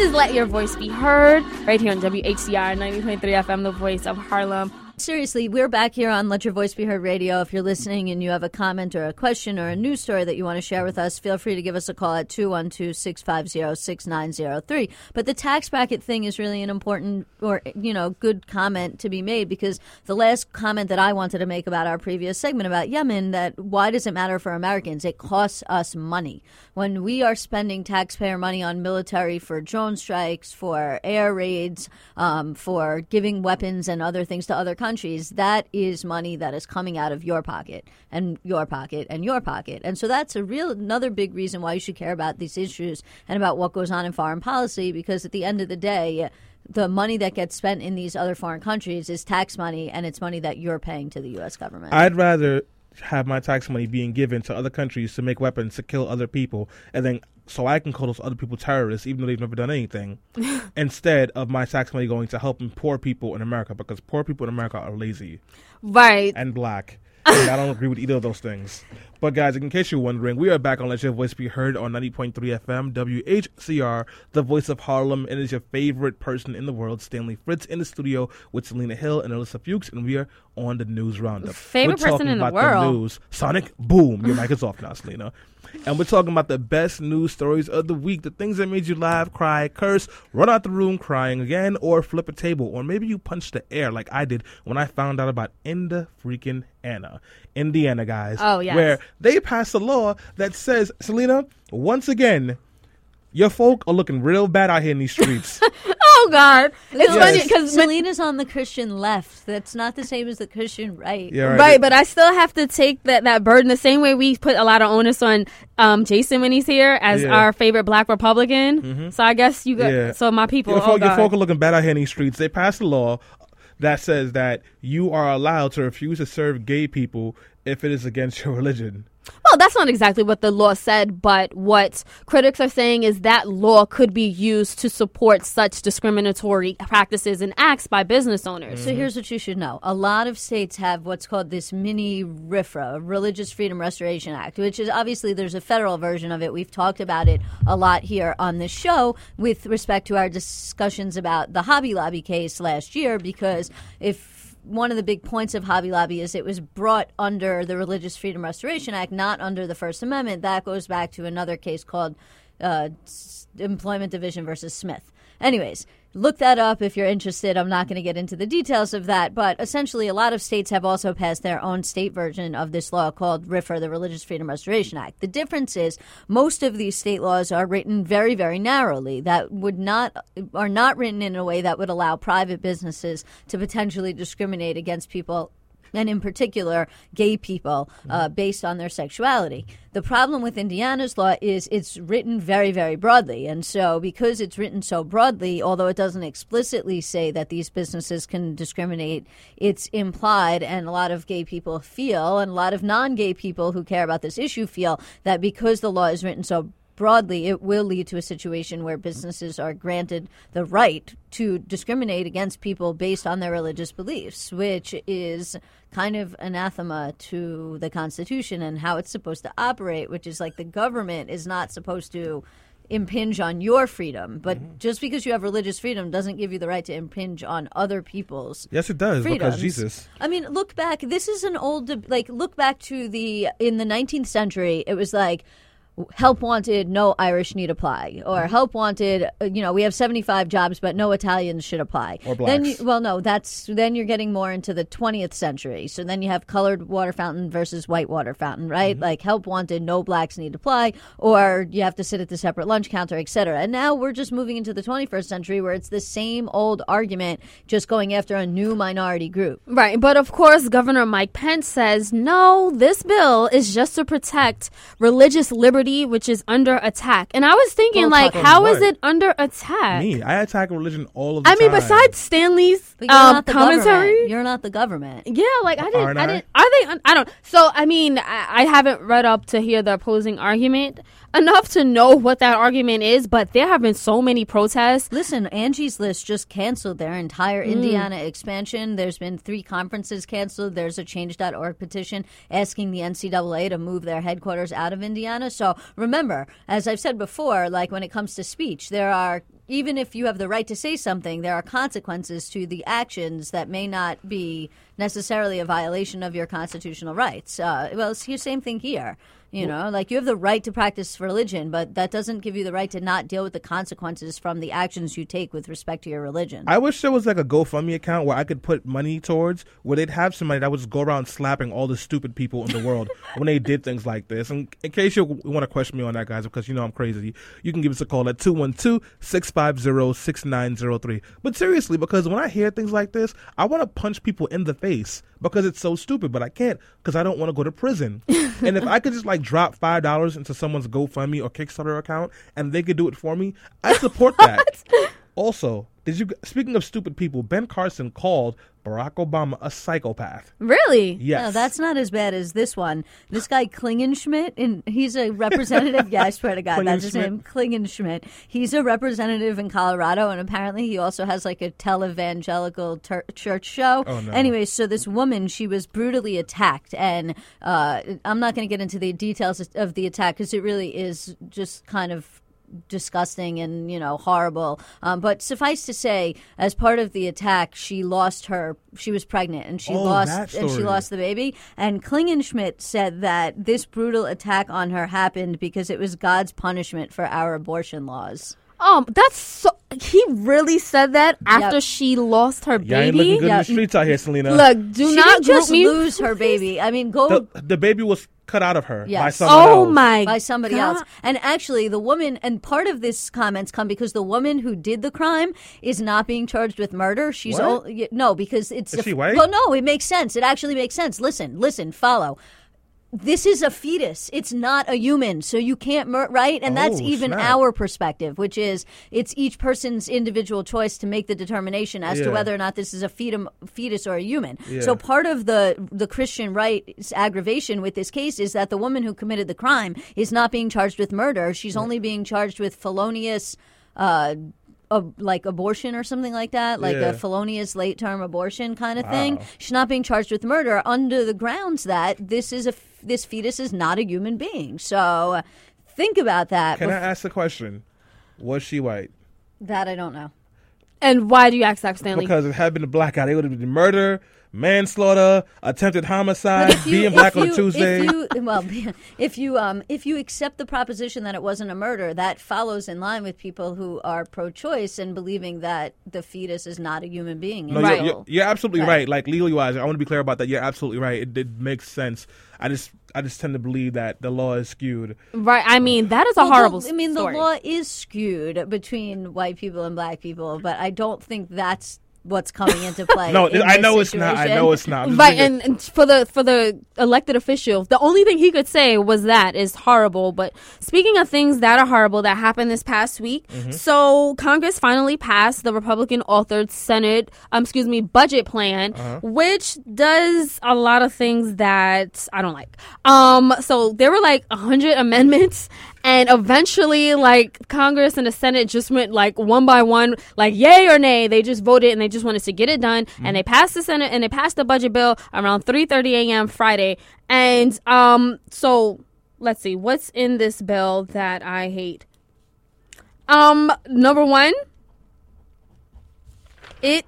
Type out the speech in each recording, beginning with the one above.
Is Let Your Voice Be Heard right here on WHCR 90.3 FM, the voice of Harlem. Seriously, we're back here on Let Your Voice Be Heard radio. If you're listening and you have a comment or a question or a news story that you want to share with us, feel free to give us a call at 212 650 6903. But the tax bracket thing is really an important or, you know, good comment to be made because the last comment that I wanted to make about our previous segment about Yemen that why does it matter for Americans? It costs us money. When we are spending taxpayer money on military for drone strikes, for air raids, um, for giving weapons and other things to other countries, countries, that is money that is coming out of your pocket and your pocket and your pocket. And so that's a real another big reason why you should care about these issues and about what goes on in foreign policy because at the end of the day, the money that gets spent in these other foreign countries is tax money and it's money that you're paying to the US government. I'd rather have my tax money being given to other countries to make weapons to kill other people, and then so I can call those other people terrorists, even though they've never done anything, instead of my tax money going to helping poor people in America, because poor people in America are lazy, right, and black. and I don't agree with either of those things. But guys, in case you're wondering, we are back on Let Your Voice Be Heard on 90.3 FM, WHCR, the voice of Harlem, and is your favorite person in the world, Stanley Fritz, in the studio with Selena Hill and Alyssa Fuchs, and we are on the news roundup. Favorite We're person in the world. The news. Sonic, boom, your mic is off now, Selena. And we're talking about the best news stories of the week, the things that made you laugh, cry, curse, run out the room crying again, or flip a table, or maybe you punch the air like I did when I found out about Inda freaking Anna, Indiana, guys. Oh, yeah. Where they passed a law that says, Selena, once again, your folk are looking real bad out here in these streets. Oh God, it's No, funny because Selena's on the Christian left. That's not the same as the Christian right. yeah, right. but I still have to take that that burden the same way we put a lot of onus on um, Jason when he's here as Yeah. our favorite Black Republican. So I guess you got Yeah. so my people. Your, oh folk, your folk are looking bad out here in these streets. They passed a law that says that you are allowed to refuse to serve gay people if it is against your religion. Well, that's not exactly what the law said, but what critics are saying is that law could be used to support such discriminatory practices and acts by business owners. So here's what you should know. A lot of states have what's called this mini RFRA, Religious Freedom Restoration Act, which is obviously there's a federal version of it. We've talked about it a lot here on this show with respect to our discussions about the Hobby Lobby case last year, because if one of the big points of Hobby Lobby is it was brought under the Religious Freedom Restoration Act, not under the First Amendment. That goes back to another case called uh, Employment Division versus Smith. Anyways, look that up if you're interested. I'm not going to get into the details of that, but essentially, a lot of states have also passed their own state version of this law called RFRA, the Religious Freedom Restoration Act. The difference is most of these state laws are written very, very narrowly. That would not are not written in a way that would allow private businesses to potentially discriminate against people and in particular gay people uh, based on their sexuality. The problem with Indiana's law is it's written very, very broadly. And so, because it's written so broadly, although it doesn't explicitly say that these businesses can discriminate, it's implied, and a lot of gay people feel, and a lot of non gay people who care about this issue feel, that because the law is written so broadly, it will lead to a situation where businesses are granted the right to discriminate against people based on their religious beliefs, which is kind of anathema to the Constitution and how it's supposed to operate, which is like the government is not supposed to impinge on your freedom but mm-hmm. just because you have religious freedom doesn't give you the right to impinge on other people's Yes, it does freedoms. because Jesus. I mean, look back. This is an old, like, look back to the in the 19th century. It was like help wanted, no Irish need apply, or Mm-hmm. help wanted. uh, You know, we have 75 jobs, but no Italians should apply. Or Then, you, well, no, that's then you're getting more into the 20th century. So then you have colored water fountain versus white water fountain, right? Mm-hmm. Like help wanted, no blacks need apply, or you have to sit at the separate lunch counter, etc. And now we're just moving into the 21st century where it's the same old argument, just going after a new minority group. Right, but of course, Governor Mike Pence says no, this bill is just to protect religious liberty, which is under attack. And I was thinking, Well, like, talk how on is what? it under attack? Me, I attack religion all of the time. I mean, besides Stanley's But you're um, not the commentary, government. You're not the government. yeah, like I didn't, Aren't I I? didn't. Are they? un- I don't. So I mean, I, I haven't read up to hear the opposing argument. enough to know what that argument is, but there have been so many protests. Listen, Angie's List just canceled their entire Mm. Indiana expansion. There's been three conferences canceled. There's a change.org petition asking the NCAA to move their headquarters out of Indiana. So remember, as I've said before, like when it comes to speech, there are even if you have the right to say something, there are consequences to the actions that may not be necessarily a violation of your constitutional rights. Uh, well, it's the same thing here. You know, like you have the right to practice religion, but that doesn't give you the right to not deal with the consequences from the actions you take with respect to your religion. I wish there was like a GoFundMe account where I could put money towards where they'd have somebody that would just go around slapping all the stupid people in the world when they did things like this. And in case you want to question me on that, guys, because you know I'm crazy, you can give us a call at 212 650 6903. But seriously, because when I hear things like this, I want to punch people in the face because it's so stupid, but I can't because I don't want to go to prison. and if I could just like drop five dollars into someone's GoFundMe or Kickstarter account and they could do it for me, I support that. also, did you speaking of stupid people, Ben Carson called Barack Obama a psychopath. Really? Yes. No, that's not as bad as this one. This guy Klingenschmitt, and he's a representative. yeah, I swear to God, that's his name, Klingenschmitt. He's a representative in Colorado, and apparently he also has like a televangelical ter- church show. Oh, no. Anyway, so this woman, she was brutally attacked, and uh, I'm not going to get into the details of the attack because it really is just kind of disgusting and you know horrible um, but suffice to say as part of the attack she lost her she was pregnant and she Oh, lost and she lost the baby and Klingenschmitt said that this brutal attack on her happened because it was god's punishment for our abortion laws Um, that's so. He really said that after Yep. she lost her baby. Yeah, ain't looking baby. good Yeah. in the streets out here, Selena. Look, do she not didn't just me. lose her baby i mean go the, the baby was cut out of her by Yes. someone Oh else. my! by somebody God. else. And actually, the woman, and part of this comments come because the woman who did the crime is not being charged with murder. She's What? o- y- no, because it's Is a- she white? Well, no, it makes sense. It actually makes sense. Listen, listen, follow. This is a fetus. It's not a human, so you can't mur- right. And that's Oh, even snap. our perspective, which is it's each person's individual choice to make the determination as to whether or not this is a fetum, fetus or a human. Yeah. So part of the the Christian right's aggravation with this case is that the woman who committed the crime is not being charged with murder. She's only being charged with felonious. Uh, a, like abortion or something like that, like Yeah. a felonious late term abortion kind of thing. She's not being charged with murder under the grounds that this is a this fetus is not a human being. So uh, think about that. Can I ask the question? Was she white? that I don't know. And why do you ask that, Stanley? Because it had been a blackout. It would have been murder, manslaughter, attempted homicide, you, being black if on a Tuesday. If you, well, if you um, if you accept the proposition that it wasn't a murder, that follows in line with people who are pro-choice and believing that the fetus is not a human being. No, Right. you're, you're, you're absolutely Right. right. Like legally wise, I want to be clear about that. You're absolutely right. It, it makes sense. I just, I just tend to believe that the law is skewed. right. I mean, that is a Well, the- horrible. I mean, story. the law is skewed between white people and black people, but I don't think that's what's coming into play. No, in I know it's not. I know it's not. I'm just Right, thinking- and, and for the for the elected official, the only thing he could say was that is horrible. But speaking of things that are horrible that happened this past week, Mm-hmm. so Congress finally passed the Republican authored Senate, um, excuse me, budget plan, Uh-huh. which does a lot of things that I don't like. Um, so there were like a hundred amendments, and eventually, like Congress and the Senate just went like one by one, like yay or nay. They just voted and they just wanted to get it done, and they passed the Senate and they passed the budget bill around 3:30 a.m. Friday. And um, so let's see what's in this bill that I hate. Um, number one, it.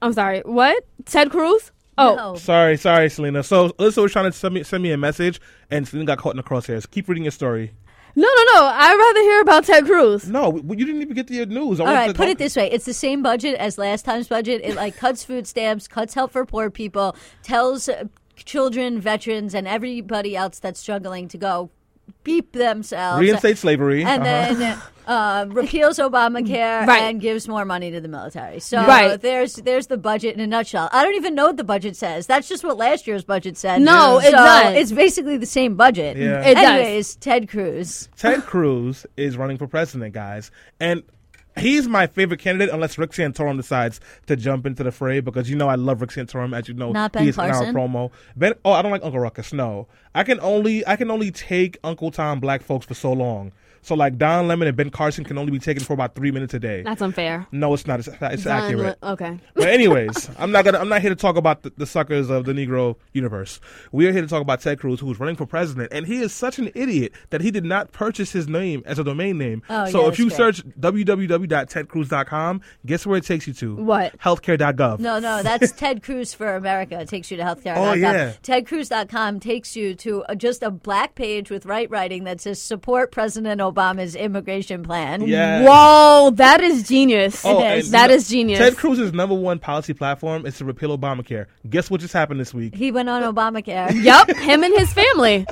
I'm sorry. What? Ted Cruz? Oh, No. Sorry, sorry, Selena. So Alyssa was trying to send me send me a message, and Selena got caught in the crosshairs. Keep reading your story. no, no, no! I'd rather hear about Ted Cruz. No, you didn't even get to your news. I All wanted right, to put go- it this way: it's the same budget as last time's budget. It like cuts food stamps, cuts help for poor people, tells uh, children, veterans, and everybody else that's struggling to go beep themselves. reinstate slavery. and Uh-huh. then uh, repeals Obamacare Right. and gives more money to the military. So Right. there's there's the budget in a nutshell. I don't even know what the budget says. That's just what last year's budget said. No, it So does. It's basically the same budget. Yeah. It does. Anyways, Ted Cruz. Ted Cruz is running for president, guys. And He's my favorite candidate unless Rick Santorum decides to jump into the fray because you know I love Rick Santorum as you know Not Ben he is in our promo. Ben, oh, I don't like Uncle Ruckus. No, I can only I can only take Uncle Tom black folks for so long. So like Don Lemon and Ben Carson can only be taken for about three minutes a day. That's unfair. no, it's not. It's, it's Done. accurate. Okay. But anyways, I'm not gonna. I'm not here to talk about the, the suckers of the Negro universe. We are here to talk about Ted Cruz, who is running for president, and he is such an idiot that he did not purchase his name as a domain name. Oh, so yeah, if you great. search www.tedcruz.com, guess where it takes you to? What? Healthcare.gov. No, no, that's Ted Cruz for America. It takes you to healthcare. Oh, yeah. TedCruz.com takes you to just a black page with right writing that says support President Obama's immigration plan. Yeah. Whoa, that is genius. Oh, It is. That no- is genius. Ted Cruz's number one policy platform is to repeal Obamacare. Guess what just happened this week? He went on Obamacare. Yep, him and his family.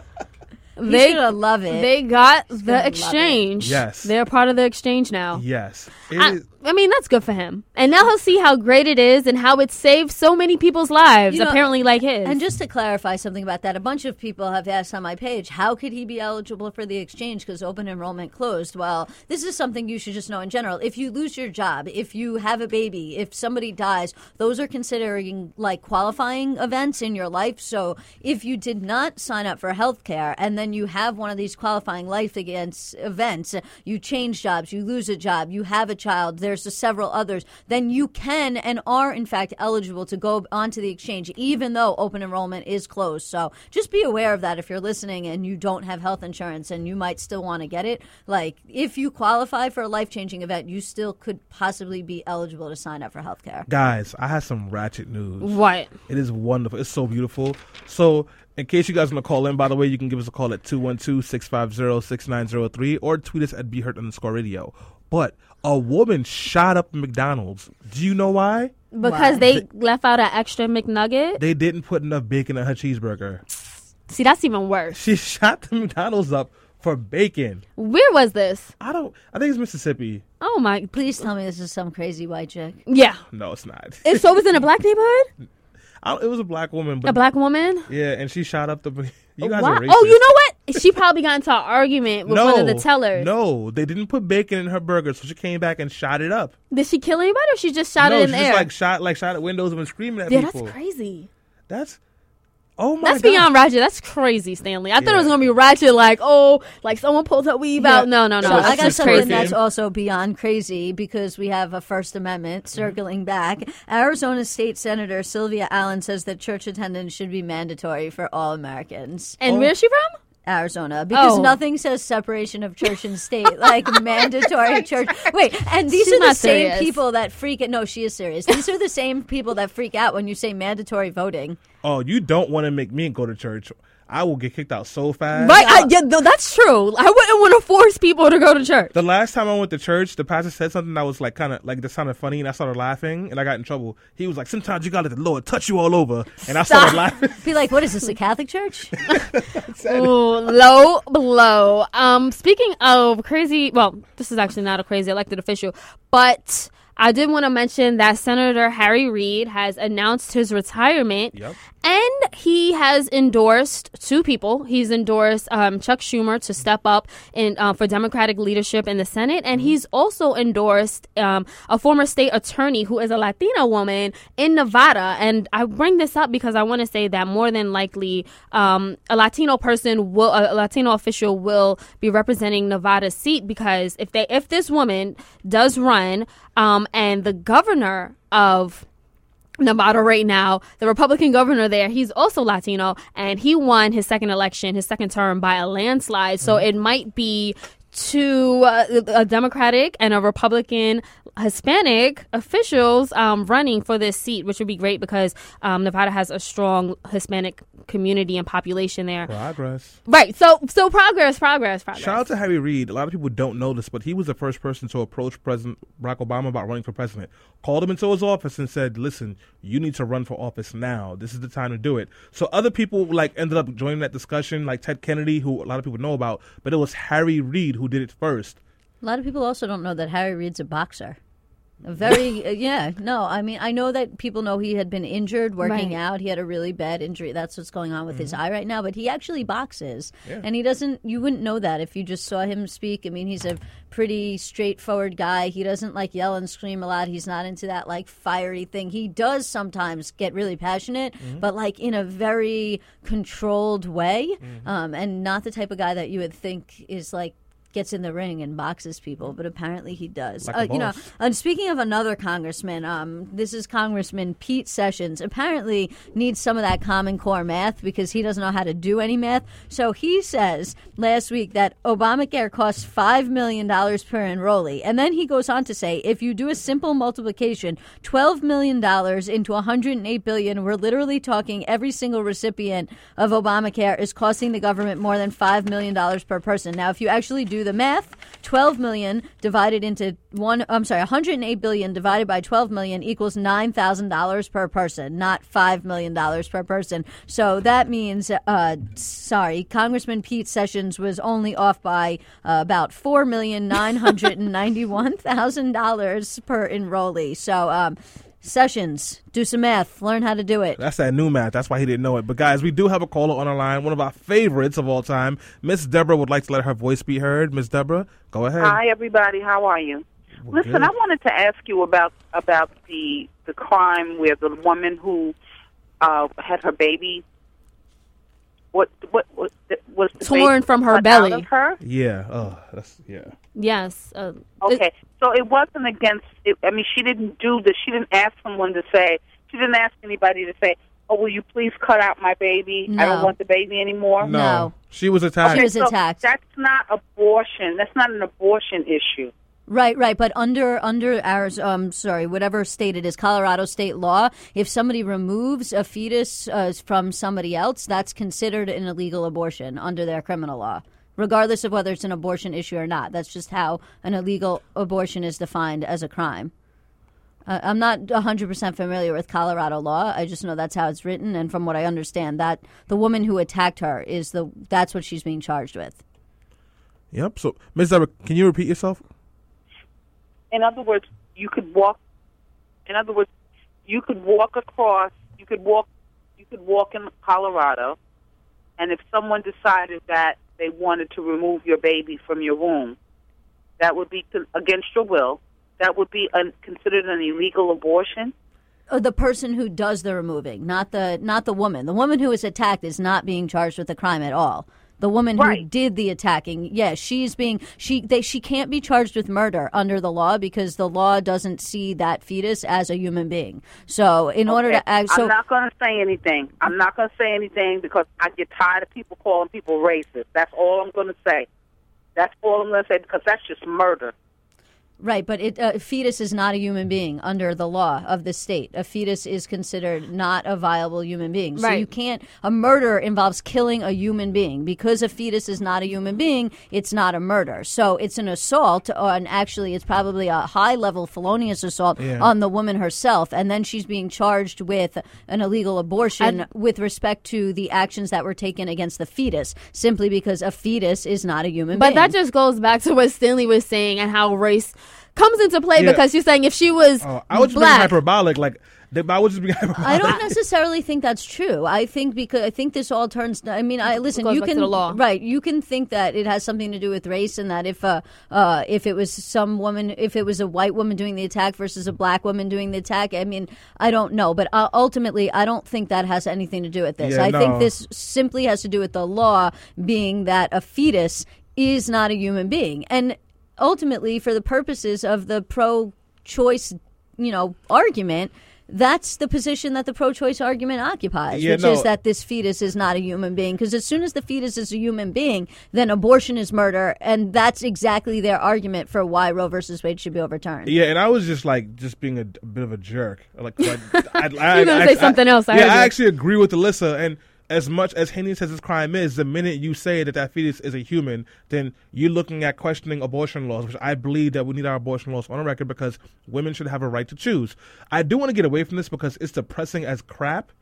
They should love it. they got gonna the exchange. Yes. they're part of the exchange now. Yes. It I, is- I mean, that's good for him. And now he'll see how great it is and how it saved so many people's lives, You know, apparently, like his. And just to clarify something about that, a bunch of people have asked on my page, how could he be eligible for the exchange because open enrollment closed? Well, this is something you should just know in general. If you lose your job, if you have a baby, if somebody dies, those are considering like qualifying events in your life. So if you did not sign up for health care and then you have one of these qualifying life against events, you change jobs, you lose a job, you have a child, there's a several others, then you can and are in fact eligible to go onto the exchange, even though open enrollment is closed. So just be aware of that if you're listening and you don't have health insurance and you might still want to get it. Like if you qualify for a life changing event, you still could possibly be eligible to sign up for health care. guys, I have some ratchet news. what? It is wonderful. It's so beautiful. So, in case you guys want to call in, by the way, you can give us a call at 212-650-6903 or tweet us at BeHeard underscore radio. But a woman shot up McDonald's. Do you know why? Because Wow. they left out an extra McNugget? They didn't put enough bacon in her cheeseburger. See, that's even worse. She shot the McDonald's up for bacon. Where was this? I don't. I think it's Mississippi. Oh my. Please tell me this is some crazy white chick. Yeah. No, it's not. It, so it was in a black neighborhood? I, it was a black woman, but A black woman? yeah, and she shot up the. You guys Why- are racist. Oh, you know what? She probably got into an argument with no, one of the tellers. No, they didn't put bacon in her burger, so she came back and shot it up. Did she kill anybody or she just shot no, it in she the just air? like shot like shot at windows and was screaming at yeah, people. that's crazy. That's oh my That's god. beyond ratchet. That's crazy, Stanley. I thought it was gonna be ratchet, like oh, like someone pulled her weave Yeah. out. No, no, no. So that's I got something crazy. that's also beyond crazy because we have a First Amendment mm-hmm. circling back. Arizona State Senator Sylvia Allen says that church attendance should be mandatory for all Americans. and Oh. where's she from? Arizona, because Oh. nothing says separation of church and state like mandatory church. Wait, and these She's are the same serious. people that freak out. No, she is serious. These are the same people that freak out when you say mandatory voting. Oh, you don't want to make me go to church. I will get kicked out so fast. Right? I, yeah, no, that's true. I wouldn't want to force people to go to church. The last time I went to church, the pastor said something that was like kind of like that sounded funny, and I started laughing, and I got in trouble. He was like, "Sometimes you gotta let the Lord touch you all over," and I started Stop. laughing. Be like, what is this, a Catholic church? Ooh, low blow. Um, speaking of crazy, well, this is actually not a crazy elected official, but I did want to mention that Senator Harry Reid has announced his retirement, Yep. and he has endorsed two people. He's endorsed um, Chuck Schumer to step up in uh, for Democratic leadership in the Senate, and he's also endorsed um, a former state attorney who is a Latina woman in Nevada. And I bring this up because I want to say that more than likely, um, a Latino person will, a Latino official will be representing Nevada's seat because if they, if this woman does run, um, and the governor of Nevada right now, the Republican governor there, he's also Latino, and he won his second election, his second term by a landslide. So it might be two uh, a Democratic and a Republican Hispanic officials um, running for this seat, which would be great because um, Nevada has a strong Hispanic community and population there. Progress. Right. So so progress, progress, progress. Shout out to Harry Reid. A lot of people don't know this, but he was the first person to approach President Barack Obama about running for president. Called him into his office and said, "Listen, you need to run for office now. This is the time to do it." So other people like ended up joining that discussion, like Ted Kennedy, who a lot of people know about, but it was Harry Reid who did it first. A lot of people also don't know that Harry Reid's a boxer. A very uh, yeah no I mean I know that people know he had been injured working Right. out he had a really bad injury that's what's going on with his Mm-hmm. eye right now but he actually boxes and he doesn't you wouldn't know that if you just saw him speak I mean he's a pretty straightforward guy he doesn't like yell and scream a lot he's not into that like fiery thing he does sometimes get really passionate Mm-hmm. but like in a very controlled way Mm-hmm. um, and not the type of guy that you would think is like gets in the ring and boxes people but apparently he does Like uh, you know and speaking of another congressman, um, this is Congressman Pete Sessions. Apparently needs some of that Common Core math because he doesn't know how to do any math. So he says last week that Obamacare costs five million dollars per enrollee, and then he goes on to say if you do a simple multiplication, twelve million dollars into one hundred and eight billion, we're literally talking every single recipient of Obamacare is costing the government more than five million dollars per person. Now, if you actually do the math, twelve million divided into one I'm sorry, 108 billion divided by 12 million equals $9,000 per person, not 5 million dollars per person. So that means uh sorry, Congressman Pete Sessions was only off by uh, about $4,991,000 per enrollee. So um Sessions, do some math, learn how to do it. That's that new math. That's why he didn't know it. But guys, we do have a caller on the line, one of our favorites of all time. Miss Deborah would like to let her voice be heard. Miss Deborah, go ahead. Hi, everybody. How are you? Well, Listen, good. I wanted to ask you about about the the crime where the woman who uh, had her baby. What what was was Torn from her belly. Out of her? Yeah. Oh, that's yeah. Yes. Uh, Okay, so it wasn't against. It, I mean, she didn't do this. She didn't ask someone to say. She didn't ask anybody to say, "Oh, will you please cut out my baby? I don't want the baby anymore." No, No. she was attacked. She was So attacked. That's not abortion. That's not an abortion issue. Right, right. But under under our um sorry, whatever state it is, Colorado state law, if somebody removes a fetus uh, from somebody else, that's considered an illegal abortion under their criminal law, regardless of whether it's an abortion issue or not. That's just how an illegal abortion is defined as a crime. Uh, I'm not 100% familiar with Colorado law. I just know that's how it's written, and from what I understand, that the woman who attacked her is the that's what she's being charged with. Yep. So, Miss Deborah, can you repeat yourself? In other words, you could walk. In other words, you could walk across. You could walk. You could walk in Colorado, and if someone decided that they wanted to remove your baby from your womb, that would be against your will. That would be un- considered an illegal abortion. uh, the person who does the removing, not the not the woman. The woman who is attacked is not being charged with a crime at all. The woman who did the attacking, yes, she's being she they she can't be charged with murder under the law because the law doesn't see that fetus as a human being. So in order to act, so I'm not going to say anything. I'm not going to say anything because I get tired of people calling people racist. That's all I'm going to say. That's all I'm going to say because that's just murder. Right, but it, uh, a fetus is not a human being under the law of the state. A fetus is considered not a viable human being. So Right. you can't. A murder involves killing a human being. Because a fetus is not a human being, it's not a murder. So it's an assault, or, and actually, it's probably a high level felonious assault Yeah. on the woman herself. And then she's being charged with an illegal abortion And- with respect to the actions that were taken against the fetus, simply because a fetus is not a human But being. that just goes back to what Stanley was saying and how race comes into play Yeah. because you're saying if she was Oh, I was just being black, hyperbolic. Like, I was just being hyperbolic. I don't necessarily think that's true. I think because I think this all turns. I mean, I listen. You can law. right. You can think that it has something to do with race, and that if uh, uh, if it was some woman, if it was a white woman doing the attack versus a black woman doing the attack. I mean, I don't know, but uh, ultimately, I don't think that has anything to do with this. Yeah, I no. think this simply has to do with the law being that a fetus is not a human being, and ultimately, for the purposes of the pro-choice, you know, argument. That's the position that the pro-choice argument occupies, Yeah, which no. is that this fetus is not a human being. Because as soon as the fetus is a human being, then abortion is murder, and that's exactly their argument for why Roe versus Wade should be overturned. Yeah, and I was just like just being a, a bit of a jerk. Like, I, I, I, gonna say something else, I yeah, I actually agree with Alyssa. And as much as heinous as this crime is, the minute you say that that fetus is a human, then you're looking at questioning abortion laws, which I believe that we need our abortion laws on a record because women should have a right to choose. I do want to get away from this because it's depressing as crap.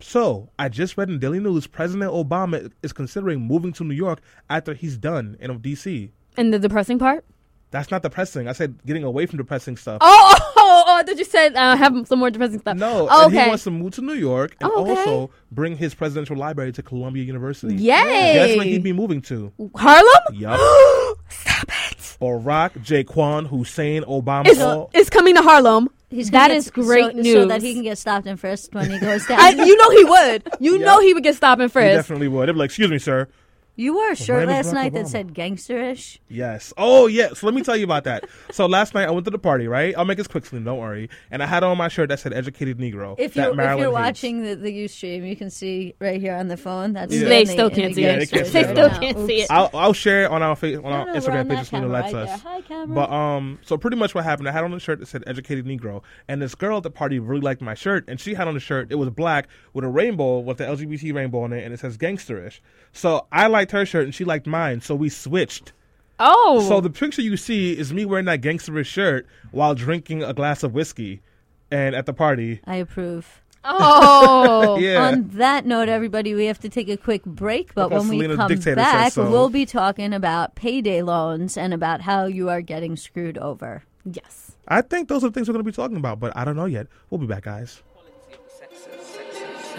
So, I just read in Daily News President Obama is considering moving to New York after he's done in D.C. and the depressing part, That's not depressing. I said getting away from depressing stuff. Oh, oh, oh, oh, I thought you said uh, have some more depressing stuff. No, Oh, and okay. he wants to move to New York and Oh, okay. also bring his presidential library to Columbia University. Yay! That's where he'd be moving to? Harlem? Yup. Stop it. Barack, Jaquan, Hussein, Obama. It's, all- it's coming to Harlem. He's gonna That get- is great so, news. so that he can get stopped and frisked when he goes down. I, you know he would. You Yeah. know he would get stopped and he definitely would. They'd be like, "Excuse me, sir." You wore a shirt When is last Barack night that Obama? said gangsterish. Yes. Oh, yes. So let me tell you about that. So last night I went to the party, right? I'll make this quick, Celine, don't worry. And I had on my shirt that said "Educated Negro." If you're, if you're watching the, the Ustream, you can see right here on the phone. That's Yeah. They in the- still can't see it. They still can't see it. I'll, I'll share it on our face on our no, Instagram page that if Selena camera lets right us. Hi, camera. But um, so pretty much what happened, I had on a shirt that said "Educated Negro," and this girl at the party really liked my shirt, and she had on a shirt. It was black with a rainbow with the LGBT rainbow on it, and it says "gangsterish." So I liked her shirt, and she liked mine. So we switched. Oh. So the picture you see is me wearing that gangsterish shirt while drinking a glass of whiskey, and at the party. I approve. oh. Yeah. On that note, everybody, we have to take a quick break. But Because when we come back, so. we'll be talking about payday loans and about how you are getting screwed over. Yes. I think those are the things we're going to be talking about, but I don't know yet. We'll be back, guys.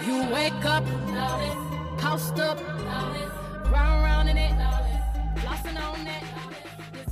You wake up, housed up, round round in it.